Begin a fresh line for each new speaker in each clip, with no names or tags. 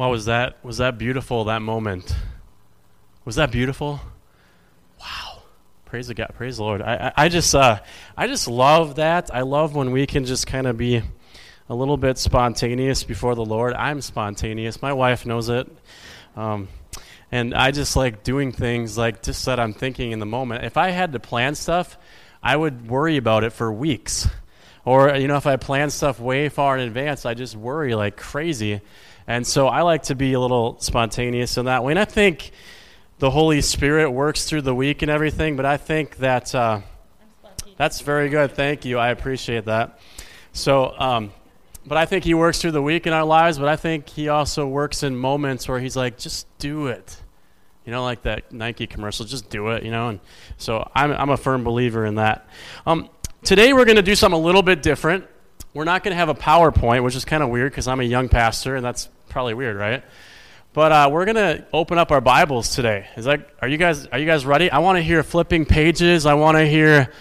Wow, was that was that beautiful that moment? Was that beautiful? Wow. Praise the God, praise the Lord. I, I, I just uh, I just love that. I love when we can just kind of be a little bit spontaneous before the Lord. I'm spontaneous. My wife knows it. Um, and I just like doing things like just that I'm thinking in the moment. If I had to plan stuff, I would worry about it for weeks. Or, you know, if I plan stuff way far in advance, I just worry like crazy. And so I like to be a little spontaneous in that way. And I think the Holy Spirit works through the week and everything, but I think that uh, that's very good. Thank you. I appreciate that. So, um, but I think He works through the week in our lives, but I think He also works in moments where He's like, just do it. You know, like that Nike commercial, just do it, you know? And so I'm, I'm a firm believer in that. Um, Today we're going to do something a little bit different. We're not going to have a PowerPoint, which is kind of weird because I'm a young pastor, and that's probably weird, right? But uh, we're to open up our Bibles today. Is that are you guys are you guys ready? I want to hear flipping pages. I want to hear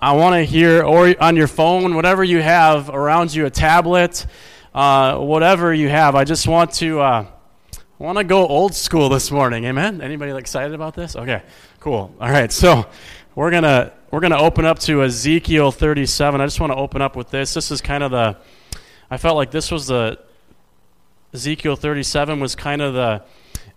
I want to hear or on your phone, whatever you have around you, a tablet, uh, whatever you have. I just want to uh, want to go old school this morning. Amen. Anybody excited about this? Okay, cool. All right, so we're gonna we're to open up to Ezekiel 37. I just want to open up with this. This is kind of the, I felt like this was the, Ezekiel 37 was kind of the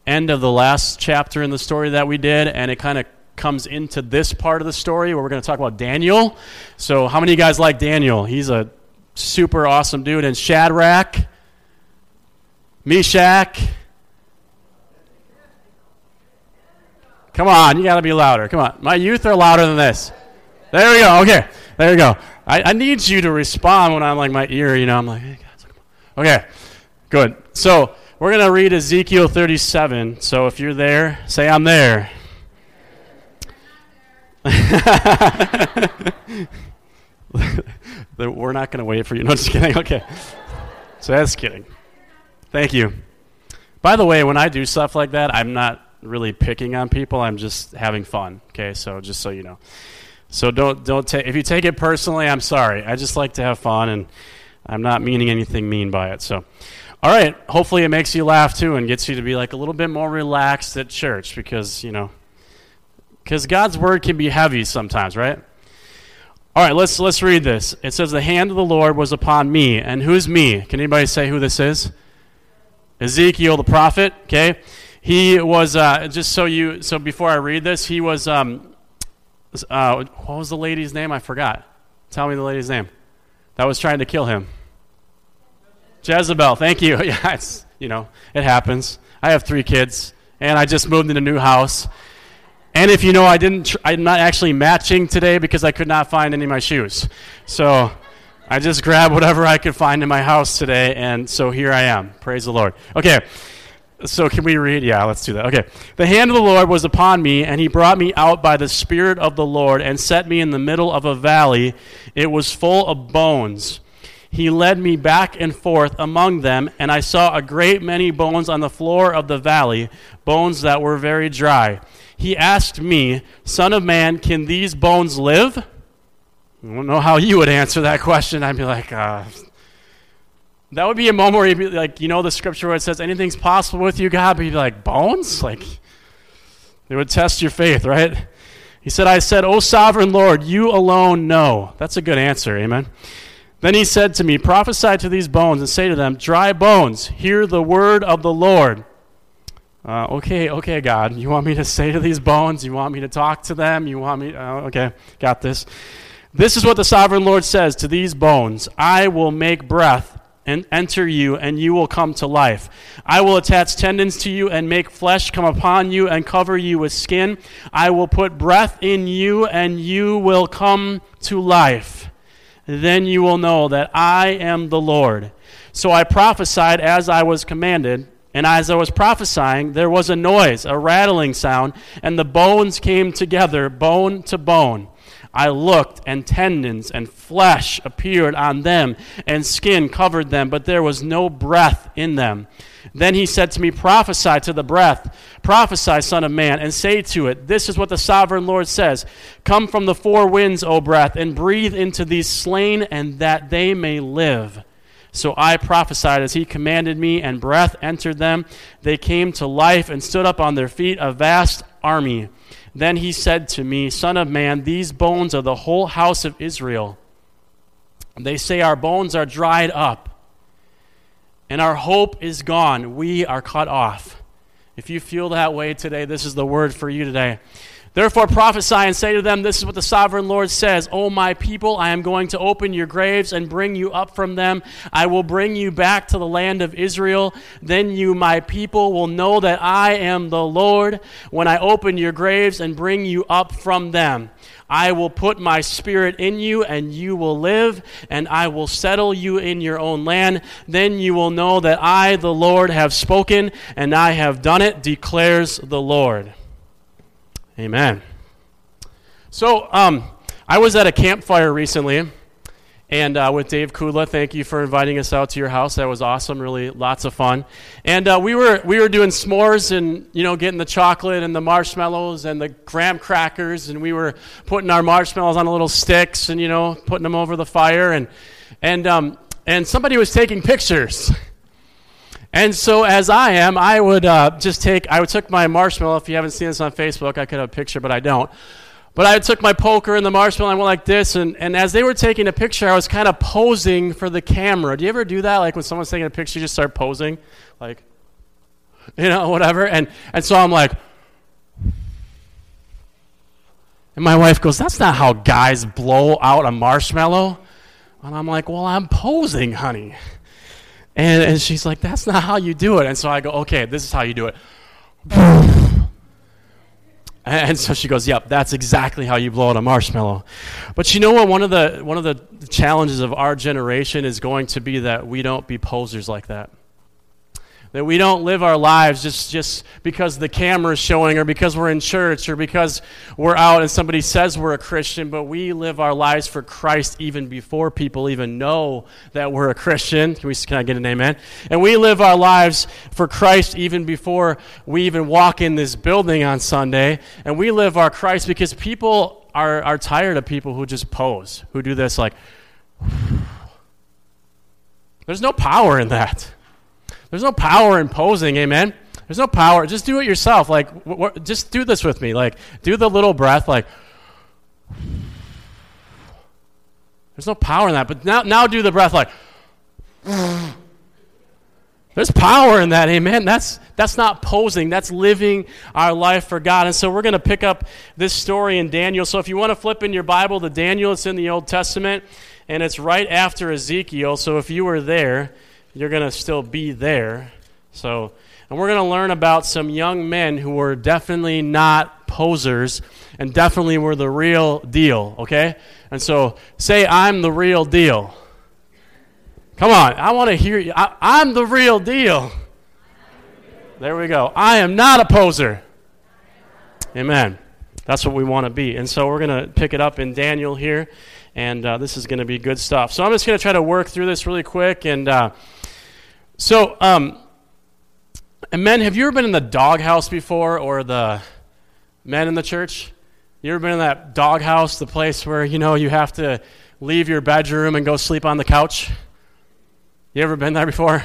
end of the last chapter in the story that we did, and it kind of comes into this part of the story where we're going to talk about Daniel. So, how many of you guys like Daniel? He's a super awesome dude. And Shadrach, Meshach, Come on, you got to be louder. Come on. My youth are louder than this. There we go. Okay. There you go. I, I need you to respond when I'm like my ear, you know, I'm like, hey guys, okay. Good. So we're going to read Ezekiel 37. So if you're there, say, I'm there. we're not going to wait for you. No, just kidding. Okay. So that's kidding. Thank you. By the way, when I do stuff like that, I'm not really picking on people. I'm just having fun. Okay, so just so you know. So don't don't take if you take it personally, I'm sorry. I just like to have fun and I'm not meaning anything mean by it. So all right, hopefully it makes you laugh too and gets you to be like a little bit more relaxed at church because, you know, cuz God's word can be heavy sometimes, right? All right, let's let's read this. It says the hand of the Lord was upon me. And who's me? Can anybody say who this is? Ezekiel the prophet, okay? He was uh, just so you so before I read this, he was um, uh, what was the lady's name? I forgot. Tell me the lady's name. That was trying to kill him. Jezebel. Thank you. Yeah, it's you know it happens. I have three kids, and I just moved in a new house. And if you know, I didn't. Tr- I'm not actually matching today because I could not find any of my shoes. So I just grabbed whatever I could find in my house today, and so here I am. Praise the Lord. Okay. So can we read? Yeah, let's do that. Okay. The hand of the Lord was upon me, and he brought me out by the Spirit of the Lord and set me in the middle of a valley. It was full of bones. He led me back and forth among them, and I saw a great many bones on the floor of the valley, bones that were very dry. He asked me, Son of man, can these bones live? I don't know how you would answer that question. I'd be like, uh, that would be a moment where you'd be like, you know, the scripture where it says anything's possible with you, God, but you'd be like, bones? Like, it would test your faith, right? He said, I said, O sovereign Lord, you alone know. That's a good answer, amen. Then he said to me, Prophesy to these bones and say to them, Dry bones, hear the word of the Lord. Uh, okay, okay, God. You want me to say to these bones? You want me to talk to them? You want me? Uh, okay, got this. This is what the sovereign Lord says to these bones I will make breath and enter you, and you will come to life. I will attach tendons to you and make flesh come upon you and cover you with skin. I will put breath in you, and you will come to life. Then you will know that I am the Lord. So I prophesied as I was commanded. And as I was prophesying, there was a noise, a rattling sound, and the bones came together, bone to bone. I looked, and tendons and flesh appeared on them, and skin covered them, but there was no breath in them. Then he said to me, Prophesy to the breath, prophesy, Son of Man, and say to it, This is what the sovereign Lord says Come from the four winds, O breath, and breathe into these slain, and that they may live. So I prophesied as he commanded me, and breath entered them. They came to life and stood up on their feet, a vast army. Then he said to me, Son of man, these bones are the whole house of Israel. They say, Our bones are dried up, and our hope is gone. We are cut off. If you feel that way today, this is the word for you today. Therefore prophesy and say to them, This is what the sovereign Lord says O my people, I am going to open your graves and bring you up from them. I will bring you back to the land of Israel. Then you, my people, will know that I am the Lord when I open your graves and bring you up from them. I will put my spirit in you, and you will live, and I will settle you in your own land. Then you will know that I, the Lord, have spoken, and I have done it, declares the Lord. Amen. So, um, I was at a campfire recently, and uh, with Dave Kudla, thank you for inviting us out to your house. That was awesome, really lots of fun. And uh, we were we were doing s'mores and you know getting the chocolate and the marshmallows and the graham crackers, and we were putting our marshmallows on little sticks and you know putting them over the fire, and and um, and somebody was taking pictures. And so, as I am, I would uh, just take, I took my marshmallow. If you haven't seen this on Facebook, I could have a picture, but I don't. But I took my poker and the marshmallow and I went like this. And, and as they were taking a picture, I was kind of posing for the camera. Do you ever do that? Like when someone's taking a picture, you just start posing? Like, you know, whatever. And, and so I'm like, and my wife goes, That's not how guys blow out a marshmallow. And I'm like, Well, I'm posing, honey. And, and she's like, That's not how you do it. And so I go, Okay, this is how you do it. And so she goes, "Yep, that's exactly how you blow out a marshmallow." But you know what? One of the one of the challenges of our generation is going to be that we don't be posers like that. That we don't live our lives just, just because the camera is showing or because we're in church or because we're out and somebody says we're a Christian, but we live our lives for Christ even before people even know that we're a Christian. Can, we, can I get an amen? And we live our lives for Christ even before we even walk in this building on Sunday. And we live our Christ because people are, are tired of people who just pose, who do this like, there's no power in that. There's no power in posing, amen? There's no power. Just do it yourself. Like, just do this with me. Like, do the little breath, like, there's no power in that. But now, now do the breath, like, there's power in that, amen. That's that's not posing. That's living our life for God. And so we're going to pick up this story in Daniel. So if you want to flip in your Bible to Daniel, it's in the Old Testament, and it's right after Ezekiel. So if you were there, you're going to still be there. So, and we're going to learn about some young men who were definitely not posers and definitely were the real deal, okay? And so, say, I'm the real deal. Come on, I want to hear you. I, am the real deal. There we go. I am not a poser. Amen. That's what we want to be. And so we're going to pick it up in Daniel here, and uh, this is going to be good stuff. So I'm just going to try to work through this really quick and. Uh, so, um, and men, have you ever been in the doghouse before or the men in the church? You ever been in that doghouse, the place where, you know, you have to leave your bedroom and go sleep on the couch? You ever been there before?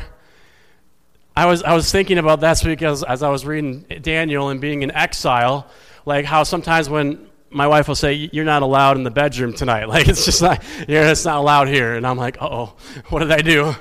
I was, I was thinking about that because as I was reading Daniel and being in exile, like how sometimes when my wife will say, You're not allowed in the bedroom tonight. Like, it's just not, yeah, it's not allowed here. And I'm like, Oh, what did I do?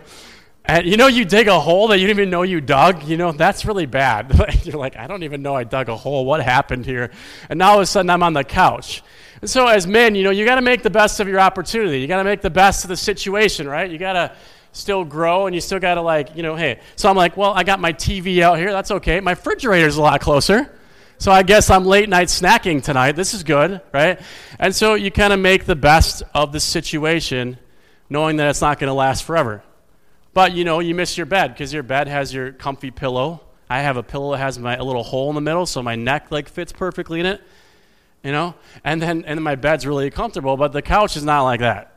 And you know, you dig a hole that you didn't even know you dug. You know, that's really bad. You're like, I don't even know I dug a hole. What happened here? And now all of a sudden I'm on the couch. And so, as men, you know, you got to make the best of your opportunity. You got to make the best of the situation, right? You got to still grow and you still got to, like, you know, hey. So I'm like, well, I got my TV out here. That's okay. My refrigerator's a lot closer. So I guess I'm late night snacking tonight. This is good, right? And so you kind of make the best of the situation, knowing that it's not going to last forever. But you know, you miss your bed because your bed has your comfy pillow. I have a pillow that has my a little hole in the middle, so my neck like fits perfectly in it. You know, and then and my bed's really comfortable, but the couch is not like that.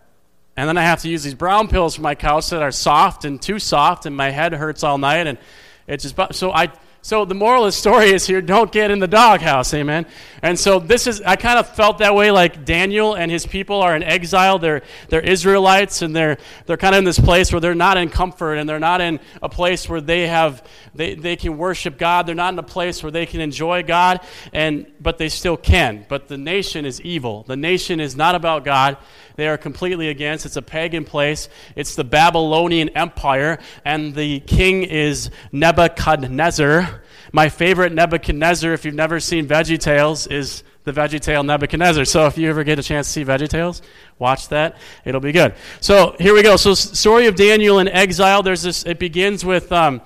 And then I have to use these brown pillows for my couch that are soft and too soft, and my head hurts all night, and it's just so I so the moral of the story is here don't get in the doghouse, amen. And so this is I kind of felt that way like Daniel and his people are in exile. They're they're Israelites and they're they're kind of in this place where they're not in comfort and they're not in a place where they have they, they can worship God. They're not in a place where they can enjoy God and but they still can. But the nation is evil. The nation is not about God. They are completely against. It's a pagan place. It's the Babylonian Empire, and the king is Nebuchadnezzar. My favorite Nebuchadnezzar, if you've never seen Veggie Tales, is the Veggie Tale Nebuchadnezzar. So if you ever get a chance to see Veggie Tales, watch that. It'll be good. So here we go. So story of Daniel in exile. There's this. It begins with um,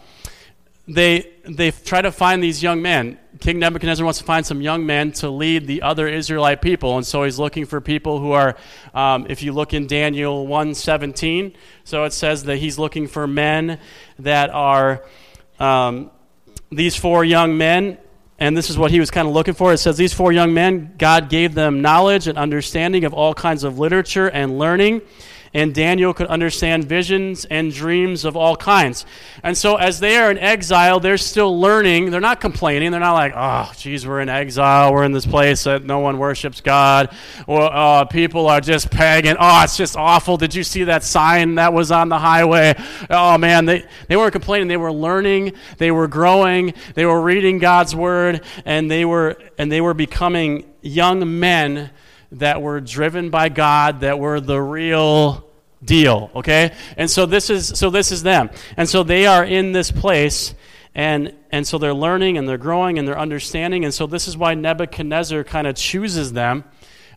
they they try to find these young men. King Nebuchadnezzar wants to find some young men to lead the other Israelite people, and so he's looking for people who are. Um, if you look in Daniel 1:17, so it says that he's looking for men that are um, these four young men. And this is what he was kind of looking for. It says, These four young men, God gave them knowledge and understanding of all kinds of literature and learning and Daniel could understand visions and dreams of all kinds. And so, as they are in exile, they're still learning. They're not complaining. They're not like, oh, geez, we're in exile. We're in this place that no one worships God. Or uh, people are just pagan. Oh, it's just awful. Did you see that sign that was on the highway? Oh, man. They, they weren't complaining. They were learning. They were growing. They were reading God's word. And they were, and they were becoming young men that were driven by God, that were the real deal, okay? And so this is so this is them. And so they are in this place and and so they're learning and they're growing and they're understanding and so this is why Nebuchadnezzar kind of chooses them.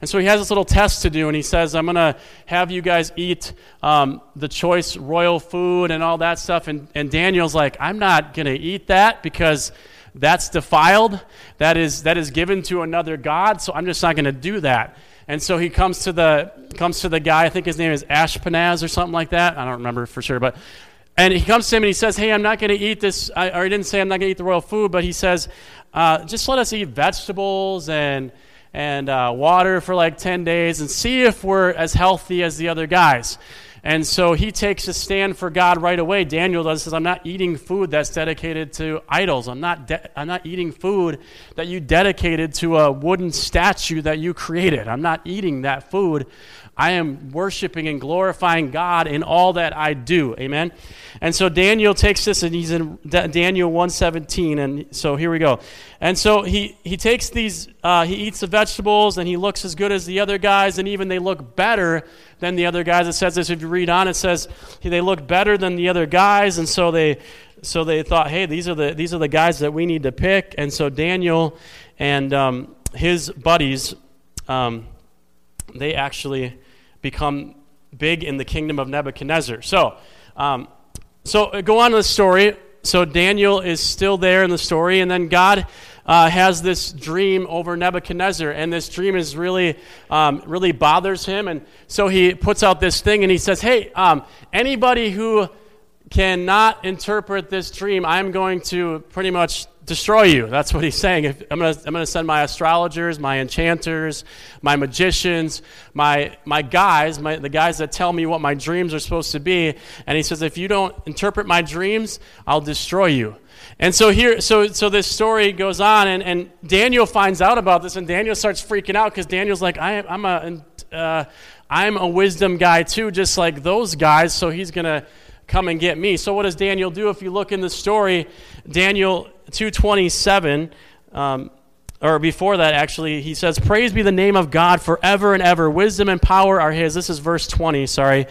And so he has this little test to do, and he says, I'm going to have you guys eat um, the choice royal food and all that stuff. And, and Daniel's like, I'm not going to eat that because that's defiled. That is, that is given to another God, so I'm just not going to do that. And so he comes to the comes to the guy. I think his name is Ashpenaz or something like that. I don't remember for sure, but and he comes to him and he says, "Hey, I'm not going to eat this." I, or he didn't say I'm not going to eat the royal food, but he says, uh, "Just let us eat vegetables and and uh, water for like ten days and see if we're as healthy as the other guys." And so he takes a stand for God right away. Daniel does says, "I'm not eating food that's dedicated to idols. I'm not de- I'm not eating food that you dedicated to a wooden statue that you created. I'm not eating that food. I am worshiping and glorifying God in all that I do. Amen. And so Daniel takes this and he's in Daniel 117. And so here we go. And so he, he takes these, uh, he eats the vegetables and he looks as good as the other guys, and even they look better than the other guys. It says this if you read on, it says they look better than the other guys, and so they so they thought, hey, these are the these are the guys that we need to pick. And so Daniel and um, his buddies, um, they actually become big in the kingdom of Nebuchadnezzar. So, um, so go on to the story. So Daniel is still there in the story, and then God uh, has this dream over Nebuchadnezzar, and this dream is really, um, really bothers him, and so he puts out this thing, and he says, "Hey, um, anybody who cannot interpret this dream, I'm going to pretty much destroy you. That's what he's saying. If, I'm going to send my astrologers, my enchanters, my magicians, my, my guys, my, the guys that tell me what my dreams are supposed to be. And he says, if you don't interpret my dreams, I'll destroy you. And so here, so, so this story goes on, and, and Daniel finds out about this, and Daniel starts freaking out because Daniel's like, I, I'm a, uh, I'm a wisdom guy too, just like those guys. So he's going to come and get me. So what does Daniel do? If you look in the story, Daniel 227, um, or before that actually, he says, Praise be the name of God forever and ever. Wisdom and power are his. This is verse 20, sorry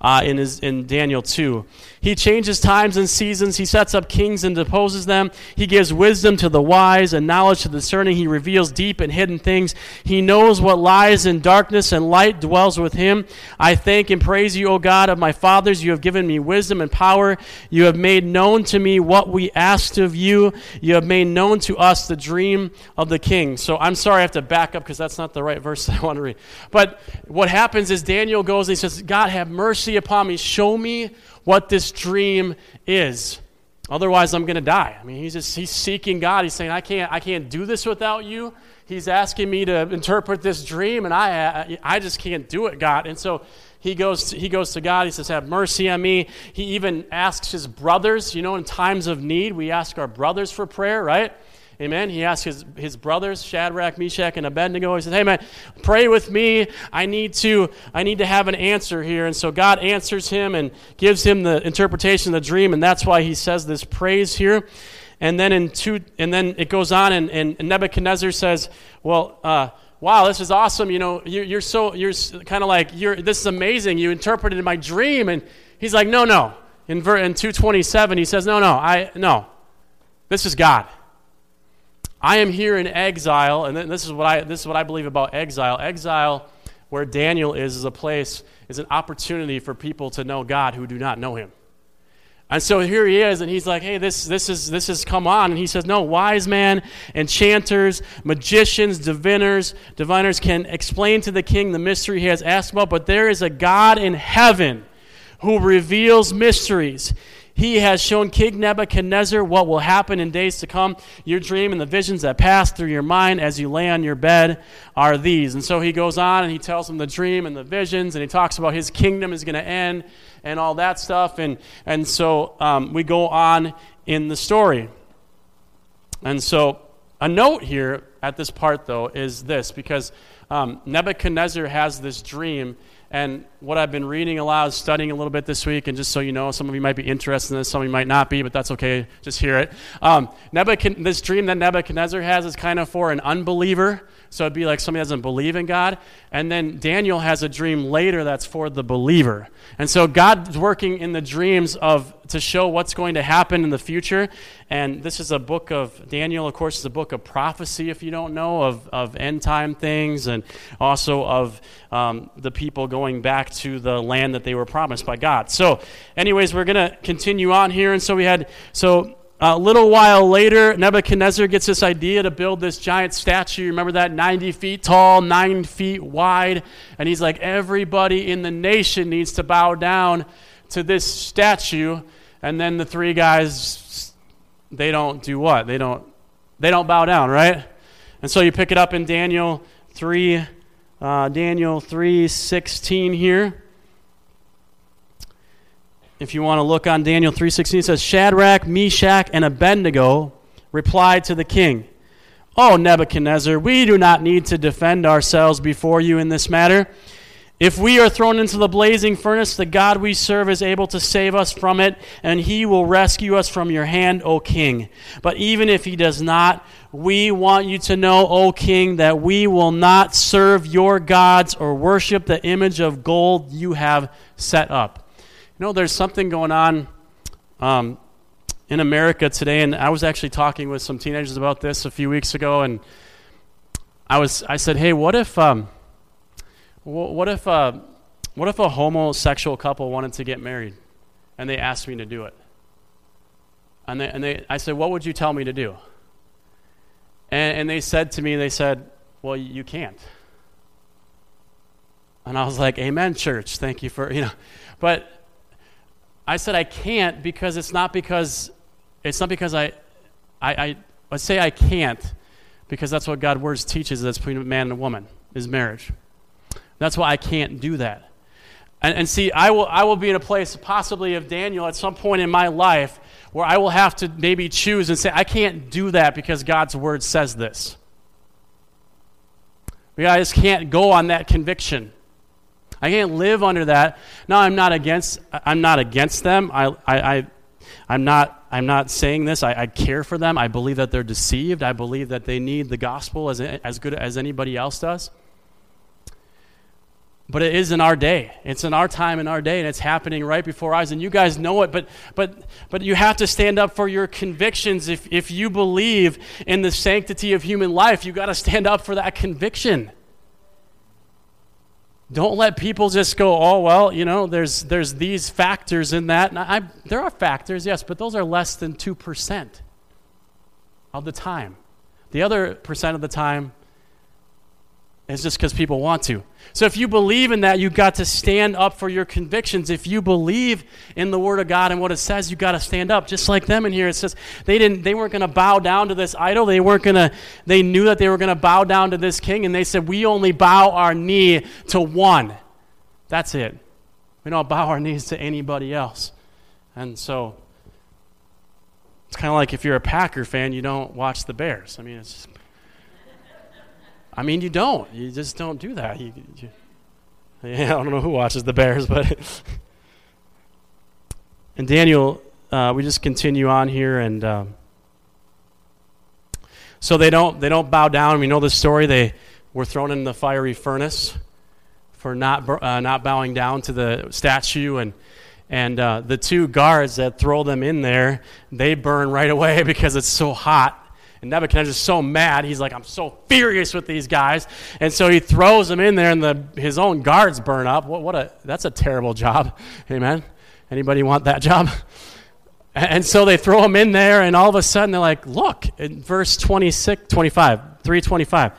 uh, in, his, in Daniel 2. He changes times and seasons. He sets up kings and deposes them. He gives wisdom to the wise and knowledge to the discerning. He reveals deep and hidden things. He knows what lies in darkness, and light dwells with him. I thank and praise you, O God of my fathers. You have given me wisdom and power. You have made known to me what we asked of you. You have made known to us the dream of the king. So I'm sorry I have to back up because that's not the right verse I want to read. But what happens is Daniel goes and he says, God, have mercy upon me. Show me what this dream is. Otherwise, I'm going to die. I mean, he's just he's seeking God. He's saying, I can't, I can't do this without you. He's asking me to interpret this dream, and I, I just can't do it, God. And so he goes, to, he goes to God. He says, Have mercy on me. He even asks his brothers. You know, in times of need, we ask our brothers for prayer, right? Amen. He asked his, his brothers, Shadrach, Meshach, and Abednego. He says, Hey man, pray with me. I need to, I need to have an answer here. And so God answers him and gives him the interpretation of the dream, and that's why he says this praise here. And then in two, and then it goes on, and, and Nebuchadnezzar says, Well, uh, wow, this is awesome. You know, you're, you're so, you're kind of like, you're, this is amazing. You interpreted my dream. And he's like, no, no. In, ver, in 227, he says, no, no, I, no. This is God. I am here in exile, and this is what I, this is what I believe about exile. Exile, where Daniel is, is a place, is an opportunity for people to know God who do not know him. And so here he is, and he's like, hey, this, this, is, this is come on. And he says, no, wise man, enchanters, magicians, diviners, diviners can explain to the king the mystery he has asked about, but there is a God in heaven who reveals mysteries. He has shown King Nebuchadnezzar what will happen in days to come. Your dream and the visions that pass through your mind as you lay on your bed are these. And so he goes on and he tells him the dream and the visions, and he talks about his kingdom is going to end and all that stuff. And, and so um, we go on in the story. And so a note here at this part, though, is this because um, Nebuchadnezzar has this dream and what I've been reading a lot, studying a little bit this week, and just so you know, some of you might be interested in this, some of you might not be, but that's okay. Just hear it. Um, this dream that Nebuchadnezzar has is kind of for an unbeliever. So it'd be like somebody doesn't believe in God. And then Daniel has a dream later that's for the believer. And so God's working in the dreams of to show what's going to happen in the future. And this is a book of Daniel, of course, is a book of prophecy, if you don't know, of, of end time things and also of um, the people going back to the land that they were promised by God. So, anyways, we're going to continue on here. And so we had, so a little while later, Nebuchadnezzar gets this idea to build this giant statue. Remember that? 90 feet tall, 9 feet wide. And he's like, everybody in the nation needs to bow down to this statue. And then the three guys, they don't do what? They don't, they don't bow down, right? And so you pick it up in Daniel 3, uh, Daniel 3.16 here if you want to look on Daniel 3:16 it says Shadrach, Meshach and Abednego replied to the king, "Oh Nebuchadnezzar, we do not need to defend ourselves before you in this matter. If we are thrown into the blazing furnace, the God we serve is able to save us from it, and he will rescue us from your hand, O king. But even if he does not, we want you to know, O king, that we will not serve your gods or worship the image of gold you have set up." You know, there's something going on um, in America today, and I was actually talking with some teenagers about this a few weeks ago, and I was I said, hey, what if um, what if uh, what if a homosexual couple wanted to get married, and they asked me to do it? And they, and they I said, what would you tell me to do? And, and they said to me, they said, well, you can't. And I was like, Amen, church. Thank you for, you know. But I said I can't because it's not because it's not because I I, I let's say I can't because that's what God's words teaches that's between a man and a woman is marriage. That's why I can't do that. And, and see, I will I will be in a place possibly of Daniel at some point in my life where I will have to maybe choose and say I can't do that because God's word says this. I just can't go on that conviction. I can't live under that. No, I'm not against. I'm not against them. I, I, I I'm not. I'm not saying this. I, I, care for them. I believe that they're deceived. I believe that they need the gospel as as good as anybody else does. But it is in our day. It's in our time, in our day, and it's happening right before our eyes. And you guys know it. But but but you have to stand up for your convictions. If if you believe in the sanctity of human life, you got to stand up for that conviction. Don't let people just go, oh, well, you know, there's, there's these factors in that. And I, there are factors, yes, but those are less than 2% of the time. The other percent of the time, It's just because people want to. So if you believe in that, you've got to stand up for your convictions. If you believe in the Word of God and what it says, you've got to stand up. Just like them in here, it says they didn't they weren't gonna bow down to this idol. They weren't gonna they knew that they were gonna bow down to this king, and they said, We only bow our knee to one. That's it. We don't bow our knees to anybody else. And so it's kind of like if you're a Packer fan, you don't watch the Bears. I mean, it's I mean, you don't. You just don't do that. You, you, yeah, I don't know who watches the Bears, but. and Daniel, uh, we just continue on here, and um, so they don't they don't bow down. We know the story. They were thrown in the fiery furnace for not uh, not bowing down to the statue, and and uh, the two guards that throw them in there, they burn right away because it's so hot. And Nebuchadnezzar's so mad. He's like, I'm so furious with these guys. And so he throws them in there, and the, his own guards burn up. What, what a, that's a terrible job. Amen? Anybody want that job? And so they throw him in there, and all of a sudden they're like, Look, in verse 26, 25, 325.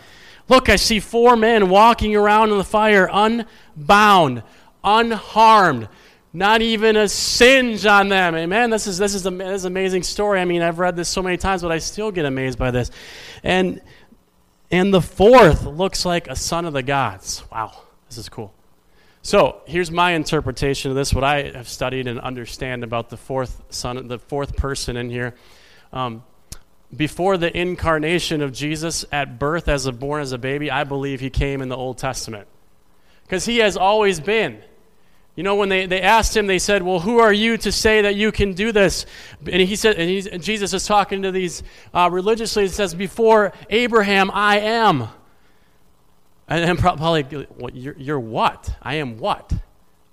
Look, I see four men walking around in the fire, unbound, unharmed not even a singe on them. Amen. This is this is, a, this is an amazing story. I mean, I've read this so many times, but I still get amazed by this. And and the fourth looks like a son of the gods. Wow, this is cool. So here's my interpretation of this. What I have studied and understand about the fourth son, the fourth person in here. Um, before the incarnation of Jesus at birth, as a born as a baby, I believe he came in the Old Testament because he has always been. You know, when they, they asked him, they said, Well, who are you to say that you can do this? And he said, and, and Jesus is talking to these uh, religiously. He says, Before Abraham, I am. And, and probably, well, you're, you're what? I am what?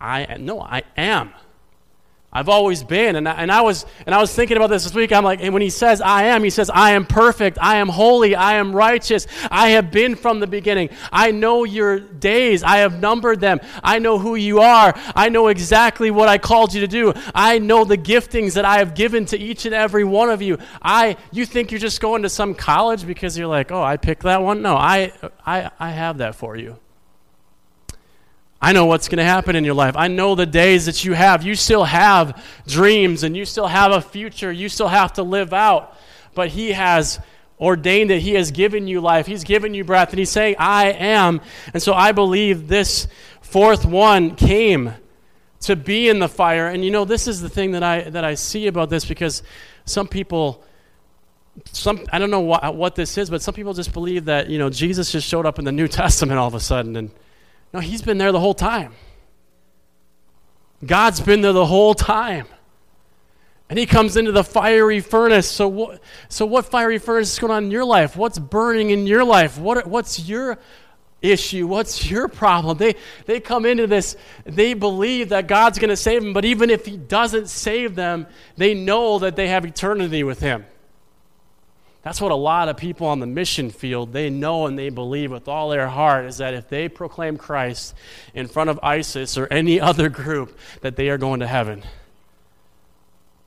I no, I am. I've always been. And I, and I was and I was thinking about this this week. I'm like, and when he says I am, he says, I am perfect, I am holy, I am righteous, I have been from the beginning. I know your days, I have numbered them. I know who you are. I know exactly what I called you to do. I know the giftings that I have given to each and every one of you. I you think you're just going to some college because you're like, oh, I picked that one? No, I I, I have that for you. I know what's going to happen in your life. I know the days that you have. You still have dreams and you still have a future you still have to live out. But He has ordained it. He has given you life. He's given you breath. And He's saying, I am. And so I believe this fourth one came to be in the fire. And you know, this is the thing that I, that I see about this because some people. Some, I don't know what, what this is, but some people just believe that you know Jesus just showed up in the New Testament all of a sudden, and no, he's been there the whole time. God's been there the whole time. And he comes into the fiery furnace. So what, so what fiery furnace is going on in your life? What's burning in your life? What, what's your issue? What's your problem? They, they come into this, they believe that God's going to save them, but even if he doesn't save them, they know that they have eternity with him. That's what a lot of people on the mission field, they know and they believe with all their heart is that if they proclaim Christ in front of ISIS or any other group, that they are going to heaven.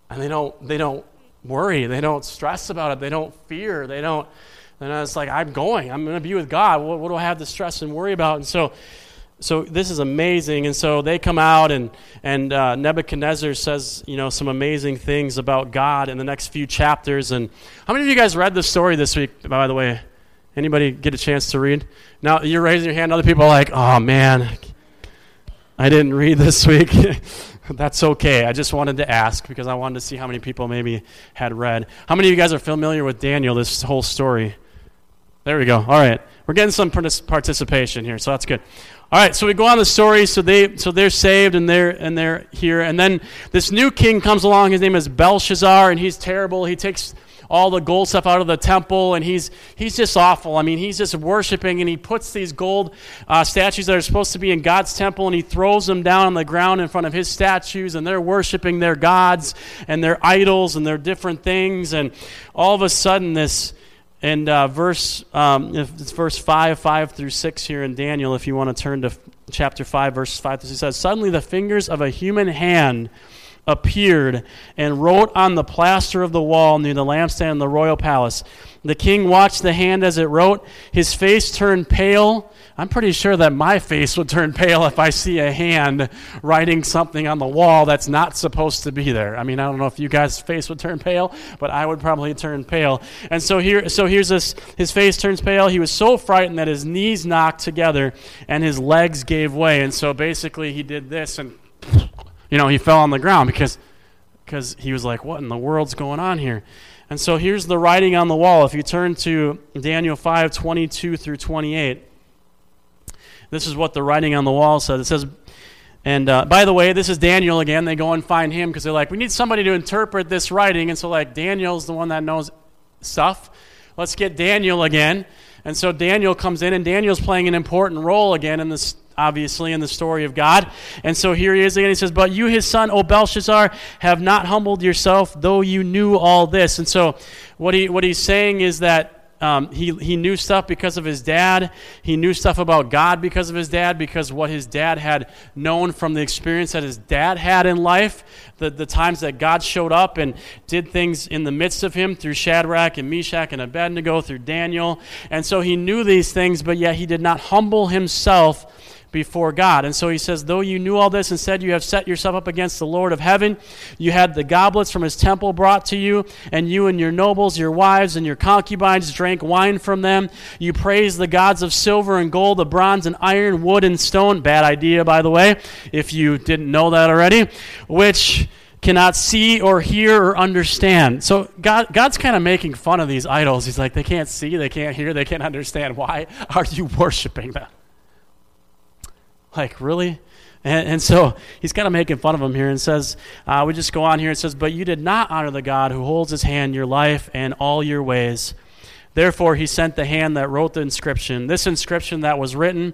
And they don't, they don't worry. They don't stress about it. They don't fear. They don't, and it's like, I'm going. I'm going to be with God. What, what do I have to stress and worry about? And so, so this is amazing. And so they come out, and, and uh, Nebuchadnezzar says, you know, some amazing things about God in the next few chapters. And how many of you guys read this story this week, by the way? Anybody get a chance to read? Now, you're raising your hand. Other people are like, oh, man, I didn't read this week. That's okay. I just wanted to ask because I wanted to see how many people maybe had read. How many of you guys are familiar with Daniel, this whole story? There we go. All right. We're getting some participation here, so that's good. All right, so we go on the story. So they, so they're saved and they're and they're here, and then this new king comes along. His name is Belshazzar, and he's terrible. He takes all the gold stuff out of the temple, and he's he's just awful. I mean, he's just worshiping, and he puts these gold uh, statues that are supposed to be in God's temple, and he throws them down on the ground in front of his statues, and they're worshiping their gods and their idols and their different things, and all of a sudden this and uh, verse, um, it's verse 5, 5 through 6 here in Daniel, if you want to turn to chapter 5, verse 5 through 6, says, Suddenly the fingers of a human hand appeared and wrote on the plaster of the wall near the lampstand in the royal palace. The king watched the hand as it wrote. His face turned pale. I'm pretty sure that my face would turn pale if I see a hand writing something on the wall that's not supposed to be there. I mean, I don't know if you guys' face would turn pale, but I would probably turn pale. And so here, so here's this. His face turns pale. He was so frightened that his knees knocked together and his legs gave way. And so basically, he did this, and you know, he fell on the ground because because he was like, "What in the world's going on here?" And so here's the writing on the wall. If you turn to Daniel 5 22 through 28, this is what the writing on the wall says. It says, and uh, by the way, this is Daniel again. They go and find him because they're like, we need somebody to interpret this writing. And so, like, Daniel's the one that knows stuff. Let's get Daniel again. And so Daniel comes in, and Daniel's playing an important role again in this obviously, in the story of God. And so here he is again. He says, But you, his son, O Belshazzar, have not humbled yourself, though you knew all this. And so what, he, what he's saying is that um, he, he knew stuff because of his dad. He knew stuff about God because of his dad, because what his dad had known from the experience that his dad had in life, the, the times that God showed up and did things in the midst of him through Shadrach and Meshach and Abednego, through Daniel. And so he knew these things, but yet he did not humble himself before God. And so he says, Though you knew all this and said you have set yourself up against the Lord of heaven, you had the goblets from his temple brought to you, and you and your nobles, your wives, and your concubines drank wine from them. You praised the gods of silver and gold, of bronze and iron, wood and stone. Bad idea, by the way, if you didn't know that already, which cannot see or hear or understand. So God, God's kind of making fun of these idols. He's like, they can't see, they can't hear, they can't understand. Why are you worshiping them? Like, really? And, and so he's kind of making fun of him here and says, uh, we just go on here and says, But you did not honor the God who holds his hand your life and all your ways. Therefore, he sent the hand that wrote the inscription. This inscription that was written,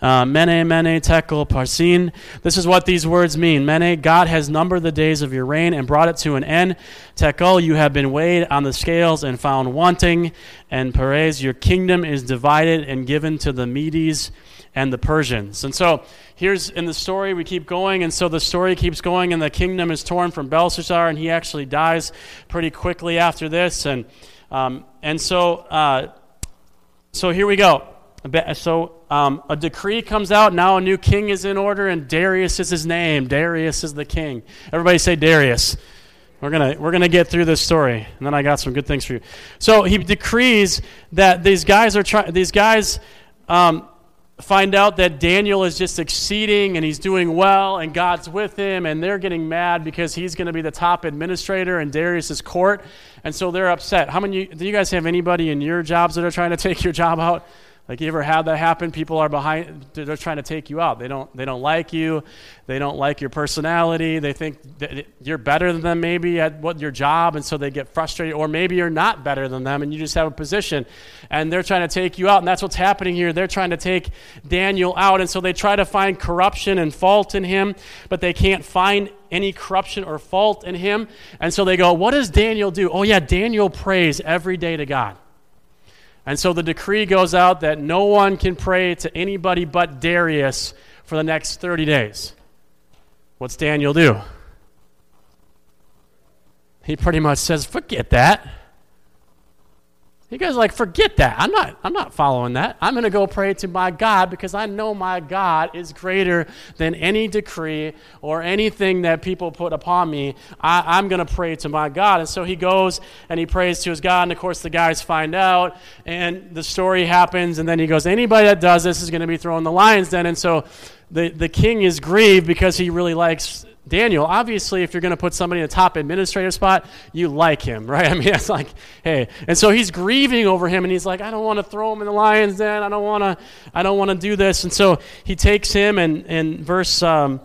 uh, Mene, Mene, Tekel, Parsin. This is what these words mean. Mene, God has numbered the days of your reign and brought it to an end. Tekel, you have been weighed on the scales and found wanting. And Peres, your kingdom is divided and given to the Medes and the Persians. And so here's in the story, we keep going, and so the story keeps going, and the kingdom is torn from Belshazzar, and he actually dies pretty quickly after this. And, um, and so, uh, so here we go. So um, a decree comes out. Now a new king is in order, and Darius is his name. Darius is the king. Everybody say Darius. We're gonna we're gonna get through this story, and then I got some good things for you. So he decrees that these guys are trying. These guys um, find out that Daniel is just succeeding and he's doing well and God's with him and they're getting mad because he's going to be the top administrator in Darius's court and so they're upset. How many do you guys have anybody in your jobs that are trying to take your job out? Like you ever had that happen? People are behind they're trying to take you out. They don't they don't like you. They don't like your personality. They think that you're better than them maybe at what your job and so they get frustrated or maybe you're not better than them and you just have a position and they're trying to take you out and that's what's happening here. They're trying to take Daniel out and so they try to find corruption and fault in him, but they can't find any corruption or fault in him. And so they go, "What does Daniel do?" Oh yeah, Daniel prays every day to God. And so the decree goes out that no one can pray to anybody but Darius for the next 30 days. What's Daniel do? He pretty much says, forget that. You guys like, forget that. I'm not, I'm not following that. I'm going to go pray to my God because I know my God is greater than any decree or anything that people put upon me. I, I'm going to pray to my God. And so he goes and he prays to his God. And of course, the guys find out and the story happens. And then he goes, anybody that does this is going to be thrown the lion's den. And so the, the king is grieved because he really likes Daniel, obviously, if you're going to put somebody in a top administrative spot, you like him, right? I mean, it's like, hey. And so he's grieving over him, and he's like, I don't want to throw him in the lion's den. I don't want to, I don't want to do this. And so he takes him, and in verse, um,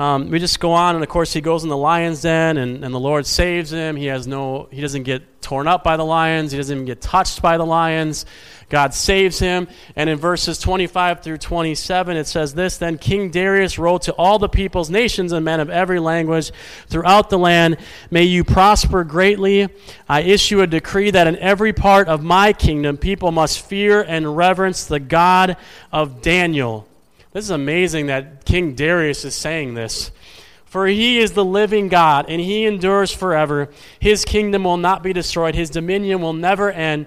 um, we just go on, and of course he goes in the lion's den, and, and the Lord saves him. He has no, he doesn't get torn up by the lions. He doesn't even get touched by the lions. God saves him. And in verses 25 through 27, it says this Then King Darius wrote to all the peoples, nations, and men of every language throughout the land May you prosper greatly. I issue a decree that in every part of my kingdom, people must fear and reverence the God of Daniel. This is amazing that King Darius is saying this. For he is the living God, and he endures forever. His kingdom will not be destroyed, his dominion will never end.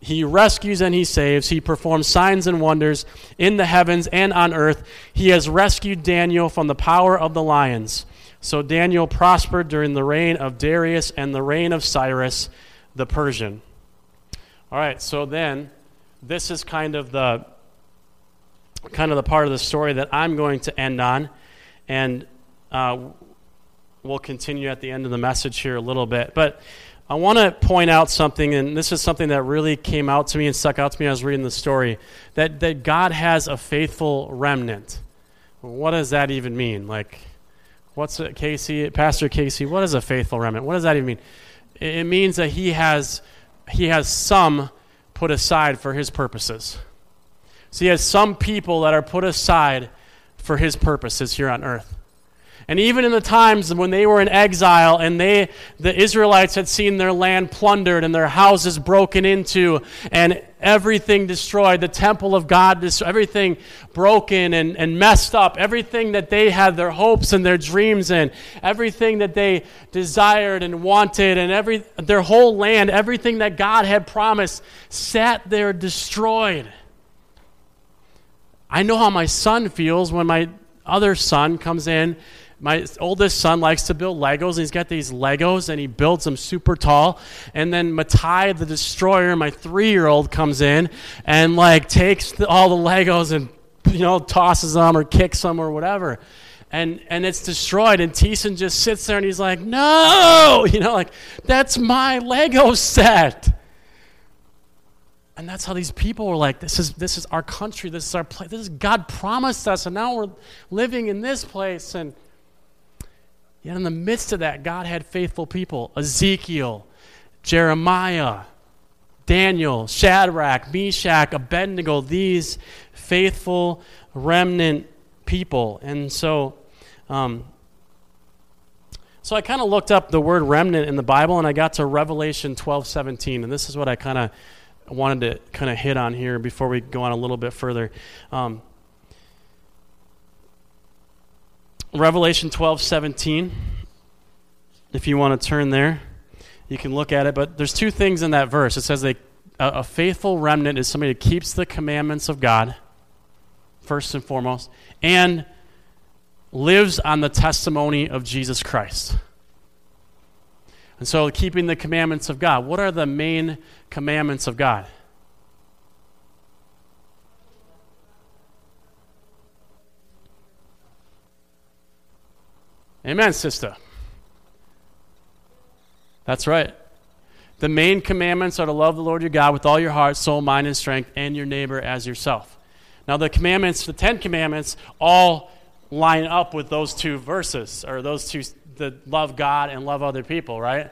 He rescues and he saves. He performs signs and wonders in the heavens and on earth. He has rescued Daniel from the power of the lions. So Daniel prospered during the reign of Darius and the reign of Cyrus the Persian. All right, so then this is kind of the kind of the part of the story that I'm going to end on. And uh, we'll continue at the end of the message here a little bit. But I want to point out something, and this is something that really came out to me and stuck out to me as I was reading the story that, that God has a faithful remnant. What does that even mean? Like, what's it, Casey, Pastor Casey, what is a faithful remnant? What does that even mean? It, it means that he has, he has some put aside for his purposes. So he has some people that are put aside for his purposes here on earth. And even in the times when they were in exile and they, the Israelites had seen their land plundered and their houses broken into and everything destroyed, the temple of God, everything broken and, and messed up, everything that they had their hopes and their dreams in, everything that they desired and wanted, and every, their whole land, everything that God had promised, sat there destroyed. I know how my son feels when my other son comes in my oldest son likes to build Legos, and he's got these Legos, and he builds them super tall. And then Matai, the destroyer, my three-year-old, comes in and like takes the, all the Legos and you know tosses them or kicks them or whatever. And, and it's destroyed, and Thiessen just sits there and he's like, No! You know, like, that's my Lego set. And that's how these people were like, this is, this is our country, this is our place, this is God promised us, and now we're living in this place. And Yet in the midst of that, God had faithful people Ezekiel, Jeremiah, Daniel, Shadrach, Meshach, Abednego, these faithful remnant people. And so, um, so I kind of looked up the word remnant in the Bible and I got to Revelation 12 17. And this is what I kind of wanted to kind of hit on here before we go on a little bit further. Um, Revelation 12 17. If you want to turn there, you can look at it. But there's two things in that verse. It says they, a, a faithful remnant is somebody who keeps the commandments of God, first and foremost, and lives on the testimony of Jesus Christ. And so, keeping the commandments of God. What are the main commandments of God? Amen, sister. That's right. The main commandments are to love the Lord your God with all your heart, soul, mind, and strength, and your neighbor as yourself. Now, the commandments, the Ten Commandments, all line up with those two verses, or those two, the love God and love other people, right?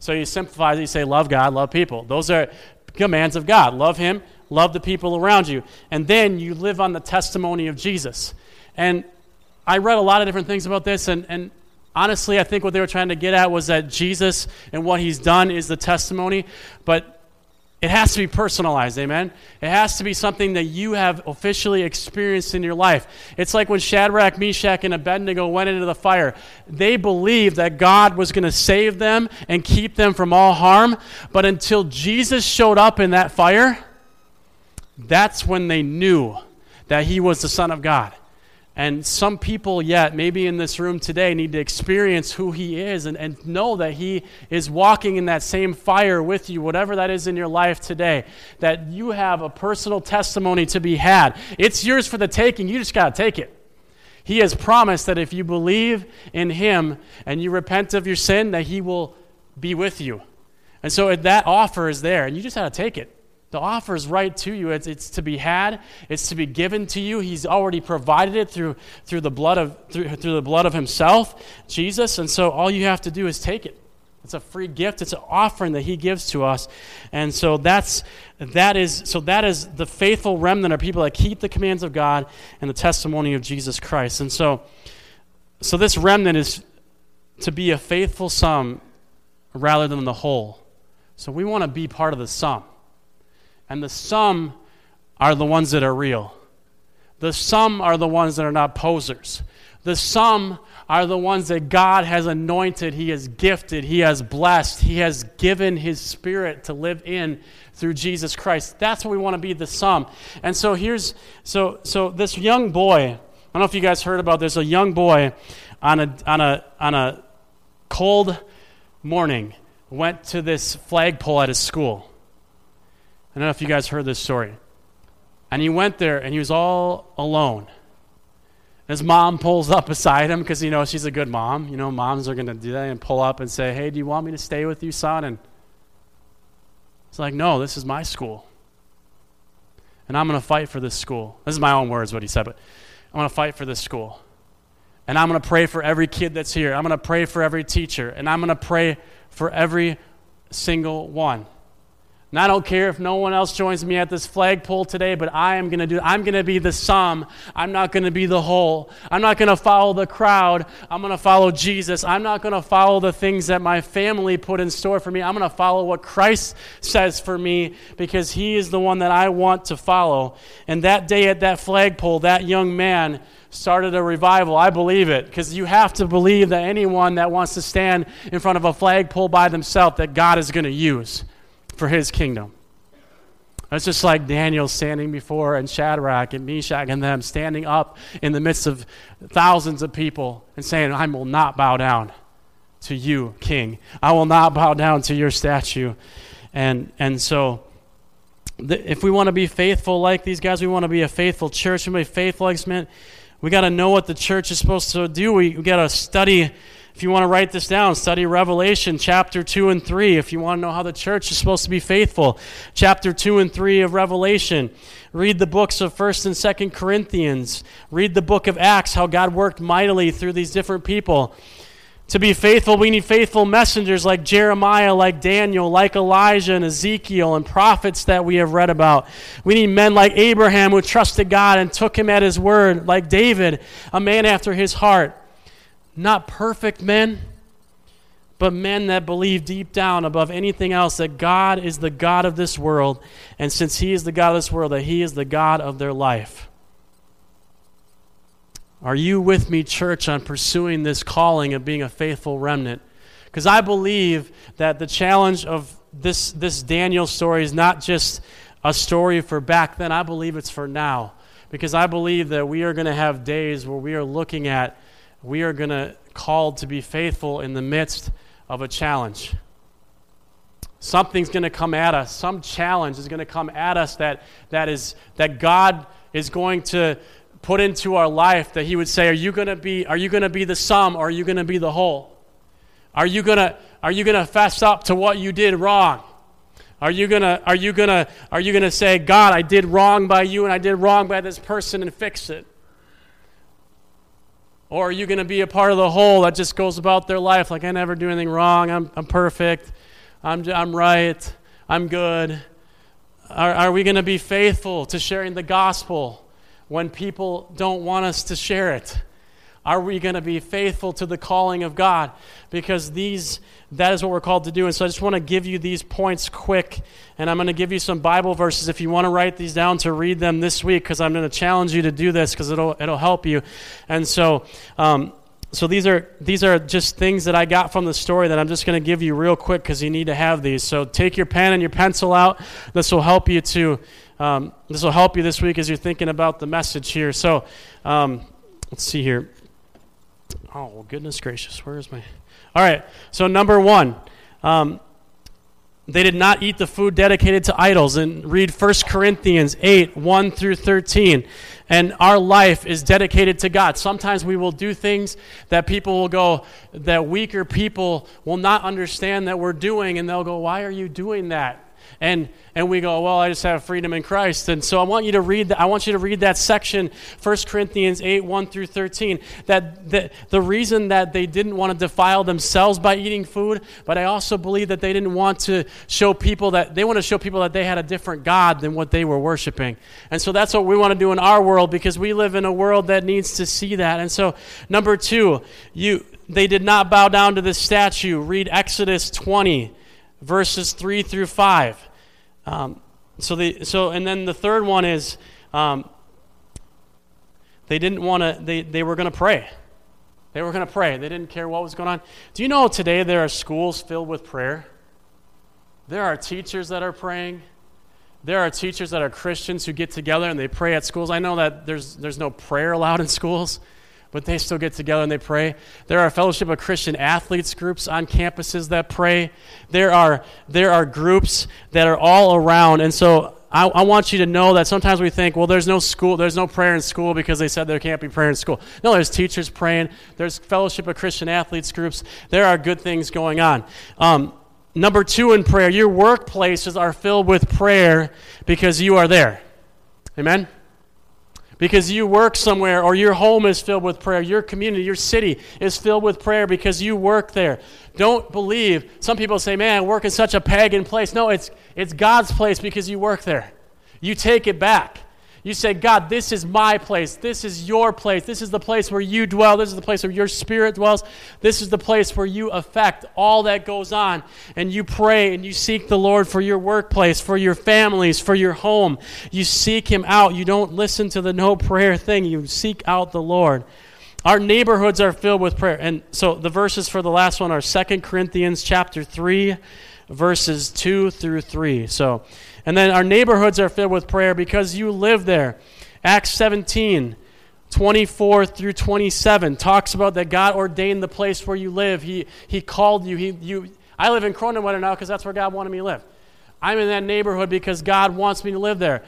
So you simplify it, you say, love God, love people. Those are commands of God. Love Him, love the people around you. And then you live on the testimony of Jesus. And I read a lot of different things about this, and, and honestly, I think what they were trying to get at was that Jesus and what he's done is the testimony, but it has to be personalized, amen? It has to be something that you have officially experienced in your life. It's like when Shadrach, Meshach, and Abednego went into the fire. They believed that God was going to save them and keep them from all harm, but until Jesus showed up in that fire, that's when they knew that he was the Son of God. And some people, yet, maybe in this room today, need to experience who He is and, and know that He is walking in that same fire with you, whatever that is in your life today. That you have a personal testimony to be had. It's yours for the taking. You just got to take it. He has promised that if you believe in Him and you repent of your sin, that He will be with you. And so that offer is there, and you just got to take it. The offer is right to you. It's, it's to be had. It's to be given to you. He's already provided it through, through, the blood of, through, through the blood of himself, Jesus. And so all you have to do is take it. It's a free gift. It's an offering that he gives to us. And so that's, that is, so that is the faithful remnant of people that keep the commands of God and the testimony of Jesus Christ. And so, so this remnant is to be a faithful sum rather than the whole. So we want to be part of the sum. And the some are the ones that are real. The some are the ones that are not posers. The some are the ones that God has anointed, He has gifted, He has blessed, He has given His Spirit to live in through Jesus Christ. That's what we want to be the some. And so here's so so this young boy, I don't know if you guys heard about this, a young boy on a on a on a cold morning went to this flagpole at his school. I don't know if you guys heard this story. And he went there and he was all alone. His mom pulls up beside him because, you know, she's a good mom. You know, moms are going to do that and pull up and say, Hey, do you want me to stay with you, son? And he's like, No, this is my school. And I'm going to fight for this school. This is my own words, what he said, but I'm going to fight for this school. And I'm going to pray for every kid that's here. I'm going to pray for every teacher. And I'm going to pray for every single one. And I don't care if no one else joins me at this flagpole today, but I am going to do I'm going to be the sum. I'm not going to be the whole. I'm not going to follow the crowd. I'm going to follow Jesus. I'm not going to follow the things that my family put in store for me. I'm going to follow what Christ says for me because he is the one that I want to follow. And that day at that flagpole, that young man started a revival. I believe it because you have to believe that anyone that wants to stand in front of a flagpole by themselves that God is going to use for his kingdom. It's just like Daniel standing before and Shadrach and Meshach and them standing up in the midst of thousands of people and saying, I will not bow down to you, King. I will not bow down to your statue. And, and so, the, if we want to be faithful like these guys, we want to be a faithful church, we want to be faithful like men, we got to know what the church is supposed to do. We, we got to study if you want to write this down, study Revelation chapter 2 and 3. If you want to know how the church is supposed to be faithful, chapter 2 and 3 of Revelation. Read the books of 1st and 2nd Corinthians. Read the book of Acts, how God worked mightily through these different people. To be faithful, we need faithful messengers like Jeremiah, like Daniel, like Elijah and Ezekiel, and prophets that we have read about. We need men like Abraham who trusted God and took him at his word, like David, a man after his heart. Not perfect men, but men that believe deep down above anything else that God is the God of this world, and since He is the God of this world, that He is the God of their life. Are you with me, church, on pursuing this calling of being a faithful remnant? Because I believe that the challenge of this, this Daniel story is not just a story for back then, I believe it's for now. Because I believe that we are going to have days where we are looking at we are going to called to be faithful in the midst of a challenge. Something's going to come at us. Some challenge is going to come at us that, that, is, that God is going to put into our life that he would say, are you going to be, are you going to be the sum or are you going to be the whole? Are you going to, are you going to fess up to what you did wrong? Are you gonna are you gonna are you gonna say, God, I did wrong by you and I did wrong by this person and fix it? Or are you going to be a part of the whole that just goes about their life like, I never do anything wrong, I'm, I'm perfect, I'm, I'm right, I'm good? Are, are we going to be faithful to sharing the gospel when people don't want us to share it? Are we going to be faithful to the calling of God? Because these that is what we're called to do. And so I just want to give you these points quick, and I'm going to give you some Bible verses if you want to write these down to read them this week, because I'm going to challenge you to do this because it'll it'll help you. And so. Um, so these are these are just things that I got from the story that I'm just going to give you real quick because you need to have these. So take your pen and your pencil out. This will help you to um, this will help you this week as you're thinking about the message here. So um, let's see here. Oh goodness gracious, where is my? All right, so number one, um, they did not eat the food dedicated to idols. And read 1 Corinthians 8 1 through 13. And our life is dedicated to God. Sometimes we will do things that people will go, that weaker people will not understand that we're doing, and they'll go, Why are you doing that? And and we go, well, I just have freedom in Christ. And so I want you to read that. I want you to read that section, 1 Corinthians 8, 1 through 13. That, that the reason that they didn't want to defile themselves by eating food, but I also believe that they didn't want to show people that they want to show people that they had a different God than what they were worshiping. And so that's what we want to do in our world because we live in a world that needs to see that. And so number two, you they did not bow down to this statue. Read Exodus 20 verses 3 through 5. Um, so, the, so, and then the third one is um, they didn't want to, they, they were going to pray. They were going to pray. They didn't care what was going on. Do you know today there are schools filled with prayer? There are teachers that are praying. There are teachers that are Christians who get together and they pray at schools. I know that there's, there's no prayer allowed in schools, but they still get together and they pray. There are Fellowship of Christian Athletes groups on campuses that pray. There are, there are groups that are all around. And so I, I, want you to know that sometimes we think, well, there's no school, there's no prayer in school because they said there can't be prayer in school. No, there's teachers praying. There's Fellowship of Christian Athletes groups. There are good things going on. Um, number two in prayer, your workplaces are filled with prayer because you are there. Amen? Because you work somewhere or your home is filled with prayer. Your community, your city is filled with prayer because you work there. Don't believe. Some people say, man, I work in such a pagan place. No, it's, it's God's place because you work there. You take it back. You say, God, this is my place. This is your place. This is the place where you dwell. This is the place where your spirit dwells. This is the place where you affect all that goes on. And you pray and you seek the Lord for your workplace, for your families, for your home. You seek Him out. You don't listen to the no prayer thing. You seek out the Lord. Our neighborhoods are filled with prayer. And so the verses for the last one are Second Corinthians chapter 3, verses 2 through 3. So and then our neighborhoods are filled with prayer because you live there. Acts 17, 24 through 27 talks about that God ordained the place where you live. He, he called you. He, you. I live in Croninwater now because that's where God wanted me to live. I'm in that neighborhood because God wants me to live there.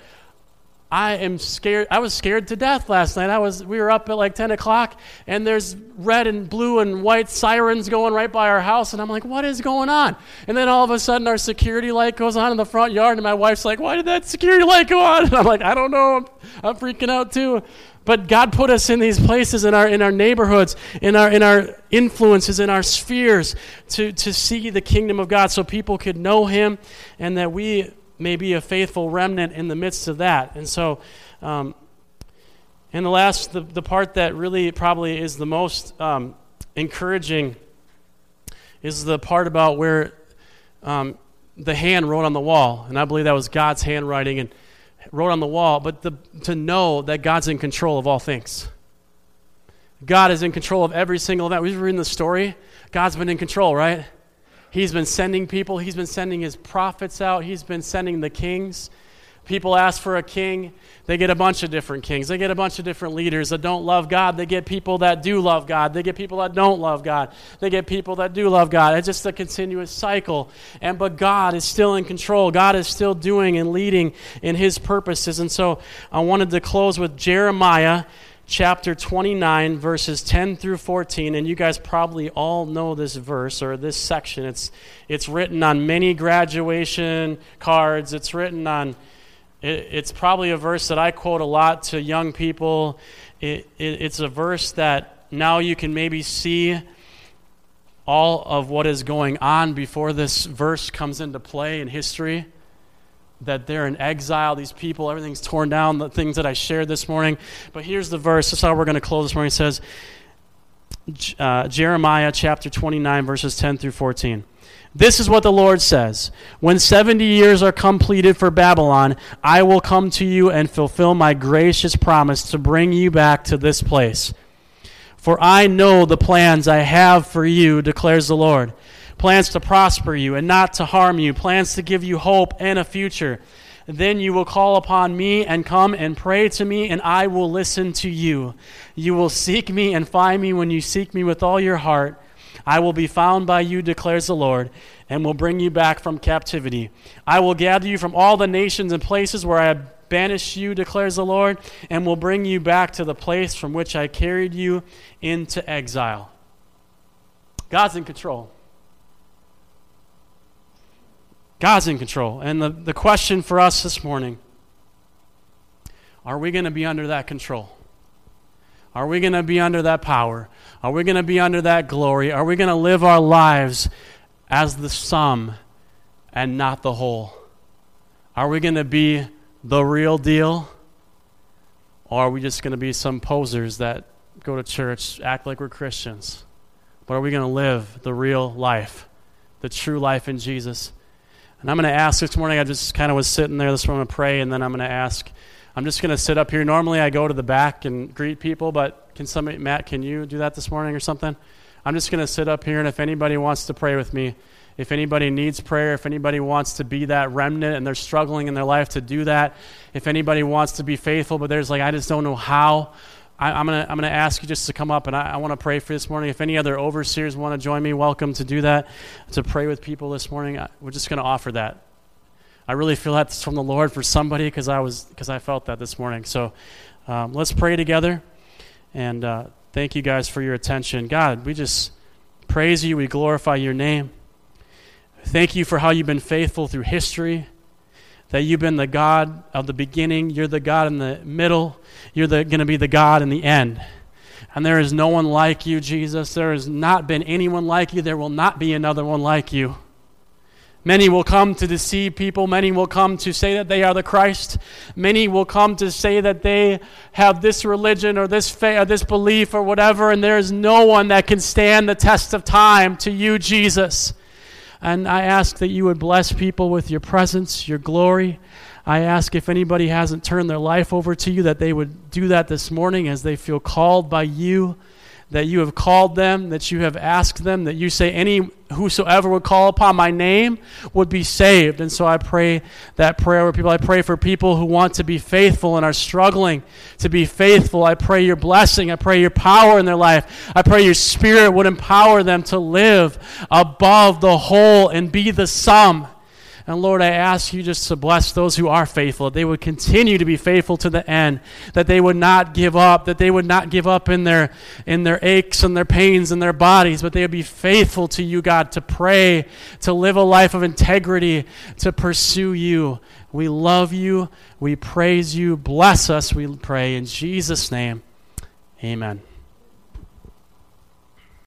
I am scared. I was scared to death last night. I was. We were up at like 10 o'clock, and there's red and blue and white sirens going right by our house, and I'm like, "What is going on?" And then all of a sudden, our security light goes on in the front yard, and my wife's like, "Why did that security light go on?" And I'm like, "I don't know. I'm, I'm freaking out too." But God put us in these places in our in our neighborhoods, in our in our influences, in our spheres, to to see the kingdom of God, so people could know Him, and that we may be a faithful remnant in the midst of that. And so, um, and the last, the, the part that really probably is the most um, encouraging is the part about where um, the hand wrote on the wall. And I believe that was God's handwriting and wrote on the wall. But the, to know that God's in control of all things. God is in control of every single event. We've reading the story. God's been in control, right? He's been sending people, he's been sending his prophets out, he's been sending the kings. People ask for a king, they get a bunch of different kings. They get a bunch of different leaders that don't love God. They get people that do love God. They get people that don't love God. They get people that do love God. It's just a continuous cycle. And but God is still in control. God is still doing and leading in his purposes. And so I wanted to close with Jeremiah chapter 29, verses 10 through 14, and you guys probably all know this verse or this section. It's, it's written on many graduation cards, it's written on, it, it's probably a verse that I quote a lot to young people. It, it, it's a verse that now you can maybe see all of what is going on before this verse comes into play in history that they're in exile, these people, everything's torn down, the things that I shared this morning. But here's the verse. This is how we're going to close this morning. It says, uh, Jeremiah chapter 29, verses 10 through 14. This is what the Lord says When 70 years are completed for Babylon, I will come to you and fulfill my gracious promise to bring you back to this place. For I know the plans I have for you, declares the Lord plans to prosper you and not to harm you, plans to give you hope and a future. Then you will call upon me and come and pray to me, and I will listen to you. You will seek me and find me when you seek me with all your heart. I will be found by you, declares the Lord, and will bring you back from captivity. I will gather you from all the nations and places where I have banished you, declares the Lord, and will bring you back to the place from which I carried you into exile. God's in control. God's in control. And the, the question for us this morning are we going to be under that control? Are we going to be under that power? Are we going to be under that glory? Are we going to live our lives as the sum and not the whole? Are we going to be the real deal? Or are we just going to be some posers that go to church, act like we're Christians? But are we going to live the real life, the true life in Jesus? And I'm going to ask this morning, I just kind of was sitting there this morning to pray, and then I'm going to ask I'm just going to sit up here. Normally I go to the back and greet people, but can somebody, Matt, can you do that this morning or something? I'm just going to sit up here, and if anybody wants to pray with me, if anybody needs prayer, if anybody wants to be that remnant and they're struggling in their life to do that, if anybody wants to be faithful, but there's like, I just don't know how, I, am going to I'm gonna ask you just to come up and I, I want to pray for this morning. If any other overseers want to join me, welcome to do that, to pray with people this morning. I, we're just going to offer that. I really feel that's from the Lord for somebody because I, was, because I felt that this morning. So um, let's pray together. And uh, thank you guys for your attention. God, we just praise you, we glorify your name. Thank you for how you've been faithful through history, that you've been the God of the beginning, you're the God in the middle, you're going to be the God in the end. And there is no one like you, Jesus. There has not been anyone like you. There will not be another one like you. Many will come to deceive people. Many will come to say that they are the Christ. Many will come to say that they have this religion or this faith or this belief or whatever, and there is no one that can stand the test of time to you, Jesus. And I ask that you would bless people with your presence, your glory. I ask if anybody hasn't turned their life over to you, that they would do that this morning as they feel called by you, that you have called them, that you have asked them, that you say any whosoever would call upon my name would be saved. And so I pray that prayer with people. I pray for people who want to be faithful and are struggling to be faithful. I pray your blessing. I pray your power in their life. I pray your spirit would empower them to live above the whole and be the sum. And Lord, I ask you just to bless those who are faithful, that they would continue to be faithful to the end, that they would not give up, that they would not give up in their in their aches and their pains and their bodies, but they would be faithful to you, God, to pray, to live a life of integrity, to pursue you. We love you. We praise you. Bless us, we pray in Jesus' name. Amen.